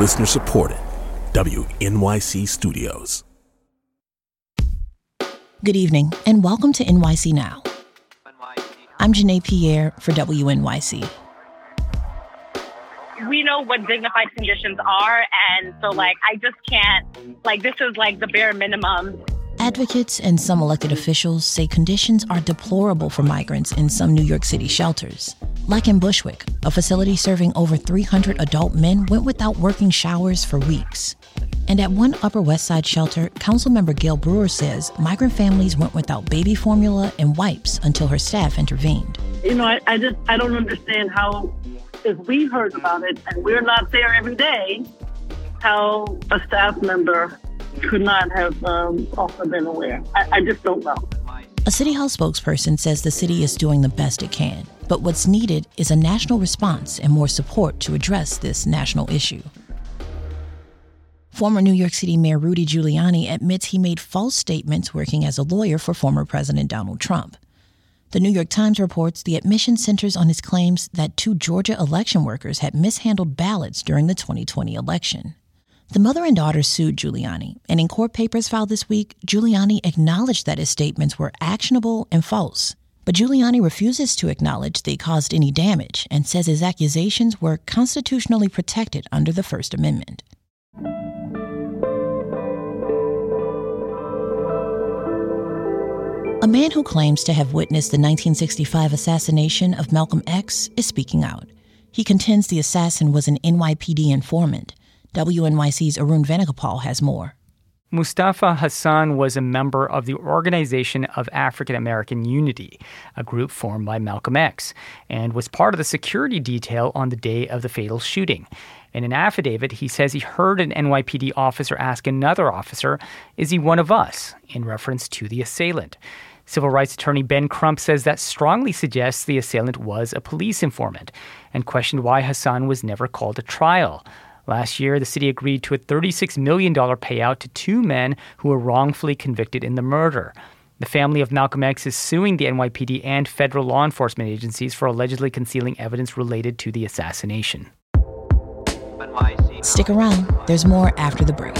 Listener supported. WNYC Studios. Good evening, and welcome to NYC Now. I'm Janae Pierre for WNYC. We know what dignified conditions are, and so, like, I just can't, like, this is like the bare minimum. Advocates and some elected officials say conditions are deplorable for migrants in some New York City shelters. Like in Bushwick, a facility serving over 300 adult men went without working showers for weeks. And at one Upper West Side shelter, Councilmember Gale Brewer says migrant families went without baby formula and wipes until her staff intervened. You know, I, I just I don't understand how, if we heard about it and we're not there every day, how a staff member could not have um, also been aware. I, I just don't know. A City Hall spokesperson says the city is doing the best it can, but what's needed is a national response and more support to address this national issue. Former New York City Mayor Rudy Giuliani admits he made false statements working as a lawyer for former President Donald Trump. The New York Times reports the admission centers on his claims that two Georgia election workers had mishandled ballots during the 2020 election. The mother and daughter sued Giuliani, and in court papers filed this week, Giuliani acknowledged that his statements were actionable and false. But Giuliani refuses to acknowledge they caused any damage and says his accusations were constitutionally protected under the First Amendment. A man who claims to have witnessed the 1965 assassination of Malcolm X is speaking out. He contends the assassin was an NYPD informant. WNYC's Arun Venugopal has more. Mustafa Hassan was a member of the Organization of African American Unity, a group formed by Malcolm X, and was part of the security detail on the day of the fatal shooting. In an affidavit, he says he heard an NYPD officer ask another officer, Is he one of us? in reference to the assailant. Civil rights attorney Ben Crump says that strongly suggests the assailant was a police informant and questioned why Hassan was never called to trial. Last year, the city agreed to a $36 million payout to two men who were wrongfully convicted in the murder. The family of Malcolm X is suing the NYPD and federal law enforcement agencies for allegedly concealing evidence related to the assassination. Stick around, there's more after the break.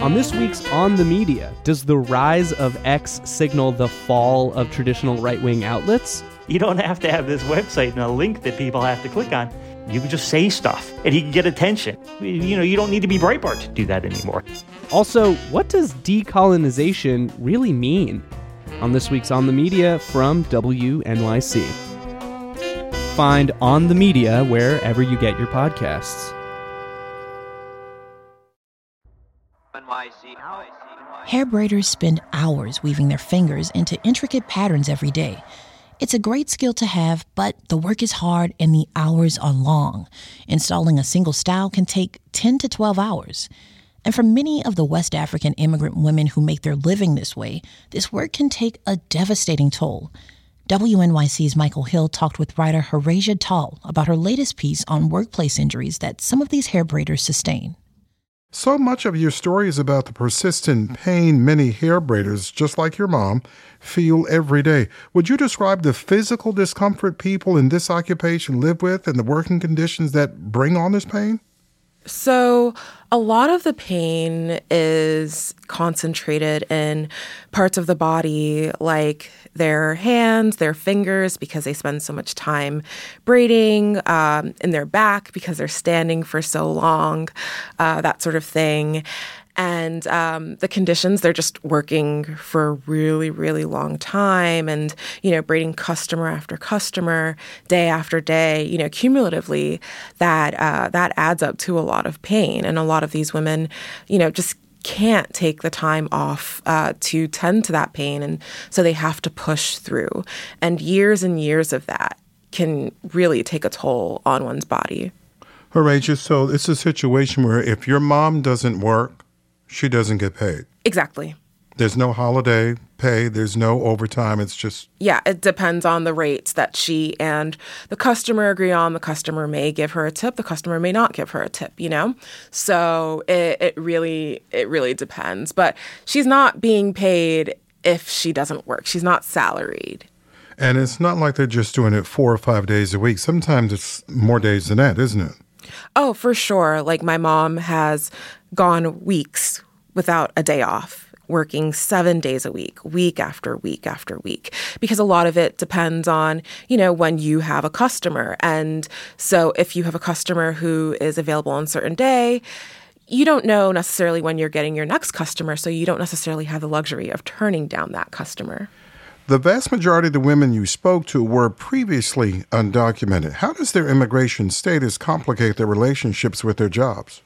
On this week's On the Media, does the rise of X signal the fall of traditional right wing outlets? You don't have to have this website and a link that people have to click on. You can just say stuff and you can get attention. You know, you don't need to be Breitbart to do that anymore. Also, what does decolonization really mean? On this week's On the Media from WNYC. Find On the Media wherever you get your podcasts. Hair braiders spend hours weaving their fingers into intricate patterns every day. It's a great skill to have, but the work is hard and the hours are long. Installing a single style can take 10 to 12 hours. And for many of the West African immigrant women who make their living this way, this work can take a devastating toll. WNYC's Michael Hill talked with writer Houreidja Tall about her latest piece on workplace injuries that some of these hair braiders sustain. So much of your story is about the persistent pain many hair braiders, just like your mom, feel every day. Would you describe the physical discomfort people in this occupation live with and the working conditions that bring on this pain? So, a lot of the pain is concentrated in parts of the body like their hands, their fingers, because they spend so much time braiding, um, in their back because they're standing for so long, uh, that sort of thing and um, the conditions they're just working for a really really long time. And you know braiding customer after customer day after day you know cumulatively that uh, that adds up to a lot of pain. And a lot of these women you know just can't take the time off uh, to tend to that pain. And so they have to push through. And years and years of that can really take a toll on one's body. Houreidja, so it's a situation where if your mom doesn't work she doesn't get paid. Exactly. There's no holiday pay, there's no overtime. It's just. Yeah, it depends on the rates that she and the customer agree on. The customer may give her a tip, the customer may not give her a tip, you know? So it, it really it really depends. But she's not being paid if she doesn't work. She's not salaried. And it's not like they're just doing it four or five days a week. Sometimes it's more days than that, isn't it? Oh, for sure. Like my mom has gone weeks without a day off working seven days a week, week after week after week, because a lot of it depends on, you know, when you have a customer. And so if you have a customer who is available on a certain day, you don't know necessarily when you're getting your next customer, so you don't necessarily have the luxury of turning down that customer. The vast majority of the women you spoke to were previously undocumented. How does their immigration status complicate their relationships with their jobs?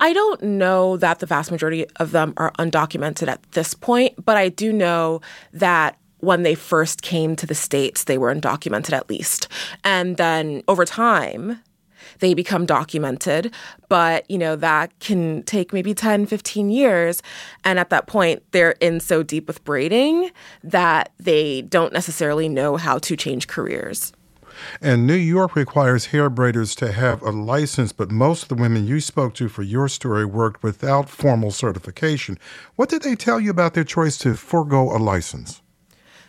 I don't know that the vast majority of them are undocumented at this point, but I do know that when they first came to the States, they were undocumented at least. And then over time, they become documented but you know that can take maybe 10 15 years and at that point they're in so deep with braiding that they don't necessarily know how to change careers and New York requires hair braiders to have a license, but most of the women you spoke to for your story worked without formal certification. What did they tell you about their choice to forego a license?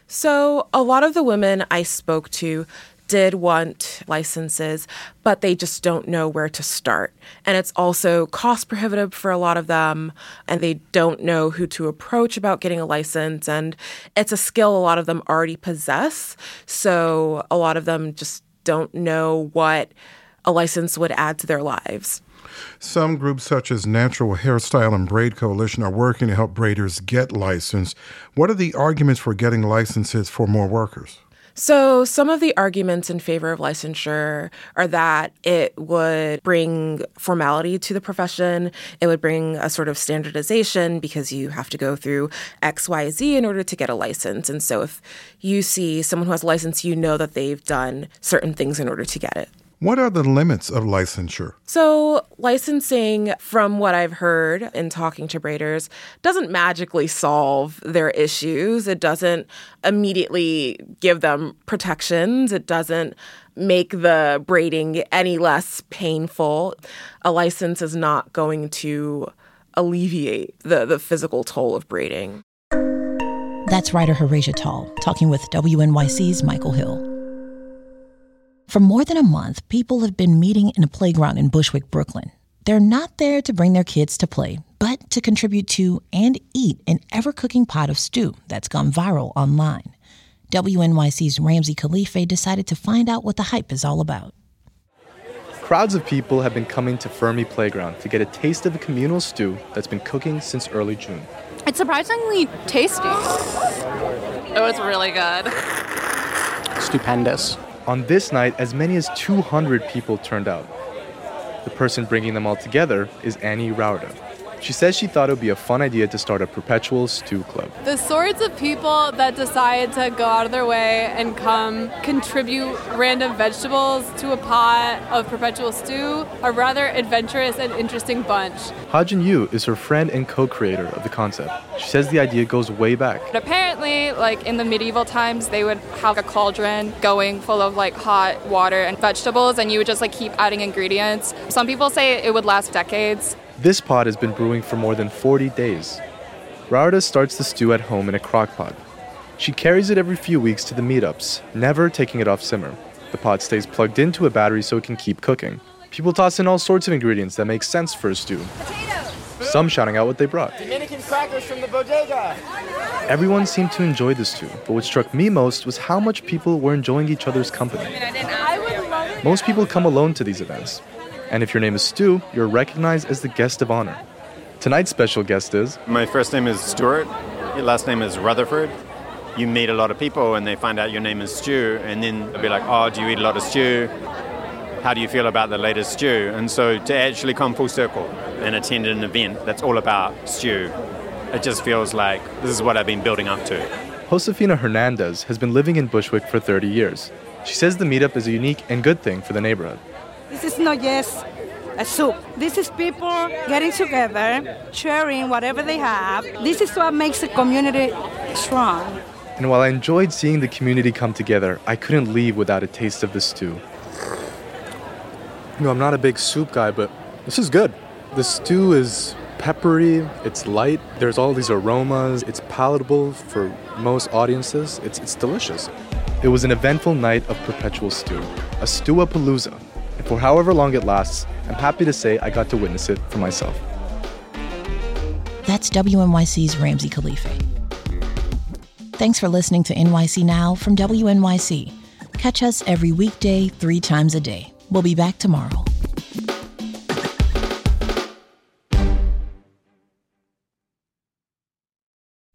So, a lot of the women I spoke to did want licenses, but they just don't know where to start. And it's also cost prohibitive for a lot of them, and they don't know who to approach about getting a license. And it's a skill a lot of them already possess. So a lot of them just don't know what a license would add to their lives. Some groups, such as Natural Hairstyle and Braid Coalition, are working to help braiders get licensed. What are the arguments for getting licenses for more workers? So, some of the arguments in favor of licensure are that it would bring formality to the profession. It would bring a sort of standardization because you have to go through XYZ in order to get a license. And so, if you see someone who has a license, you know that they've done certain things in order to get it. What are the limits of licensure? So, licensing, from what I've heard in talking to braiders, doesn't magically solve their issues. It doesn't immediately give them protections. It doesn't make the braiding any less painful. A license is not going to alleviate the, the physical toll of braiding. That's writer Houreidja Tall talking with WNYC's Michael Hill. For more than a month, people have been meeting in a playground in Bushwick, Brooklyn. They're not there to bring their kids to play, but to contribute to and eat an ever cooking pot of stew that's gone viral online. WNYC's Ramsey Khalifeh decided to find out what the hype is all about. Crowds of people have been coming to Fermi Playground to get a taste of a communal stew that's been cooking since early June. It's surprisingly tasty. It was really good. Stupendous. On this night, as many as 200 people turned out. The person bringing them all together is Annie Rauwerda. She says she thought it would be a fun idea to start a perpetual stew club. The sorts of people that decide to go out of their way and come contribute random vegetables to a pot of perpetual stew are rather adventurous and interesting bunch. Hajin Yu is her friend and co-creator of the concept. She says the idea goes way back. But apparently, like in the medieval times, they would have a cauldron going full of like hot water and vegetables, and you would just like keep adding ingredients. Some people say it would last decades. This pot has been brewing for more than 40 days. Rauwerda starts the stew at home in a crock pot. She carries it every few weeks to the meetups, never taking it off simmer. The pot stays plugged into a battery so it can keep cooking. People toss in all sorts of ingredients that make sense for a stew. Some shouting out what they brought. Dominican crackers from the bodega. Everyone seemed to enjoy the stew, but what struck me most was how much people were enjoying each other's company. Most people come alone to these events, and if your name is Stu, you're recognized as the guest of honor. Tonight's special guest is. My first name is Stuart. Your last name is Rutherford. You meet a lot of people and they find out your name is Stu, and then they'll be like, Oh, do you eat a lot of stew? How do you feel about the latest stew? And so to actually come full circle and attend an event that's all about stew, it just feels like this is what I've been building up to. Josefina Hernandez has been living in Bushwick for 30 years. She says the meetup is a unique and good thing for the neighborhood. This is not just a soup. This is people getting together, sharing whatever they have. This is what makes a community strong. And while I enjoyed seeing the community come together, I couldn't leave without a taste of the stew. You know, I'm not a big soup guy, but this is good. The stew is peppery, it's light, there's all these aromas, it's palatable for most audiences, it's, it's delicious. It was an eventful night of perpetual stew, a stew-a-palooza. And for however long it lasts, I'm happy to say I got to witness it for myself. That's WNYC's Ramsey Khalifeh. Thanks for listening to NYC Now from WNYC. Catch us every weekday, three times a day. We'll be back tomorrow.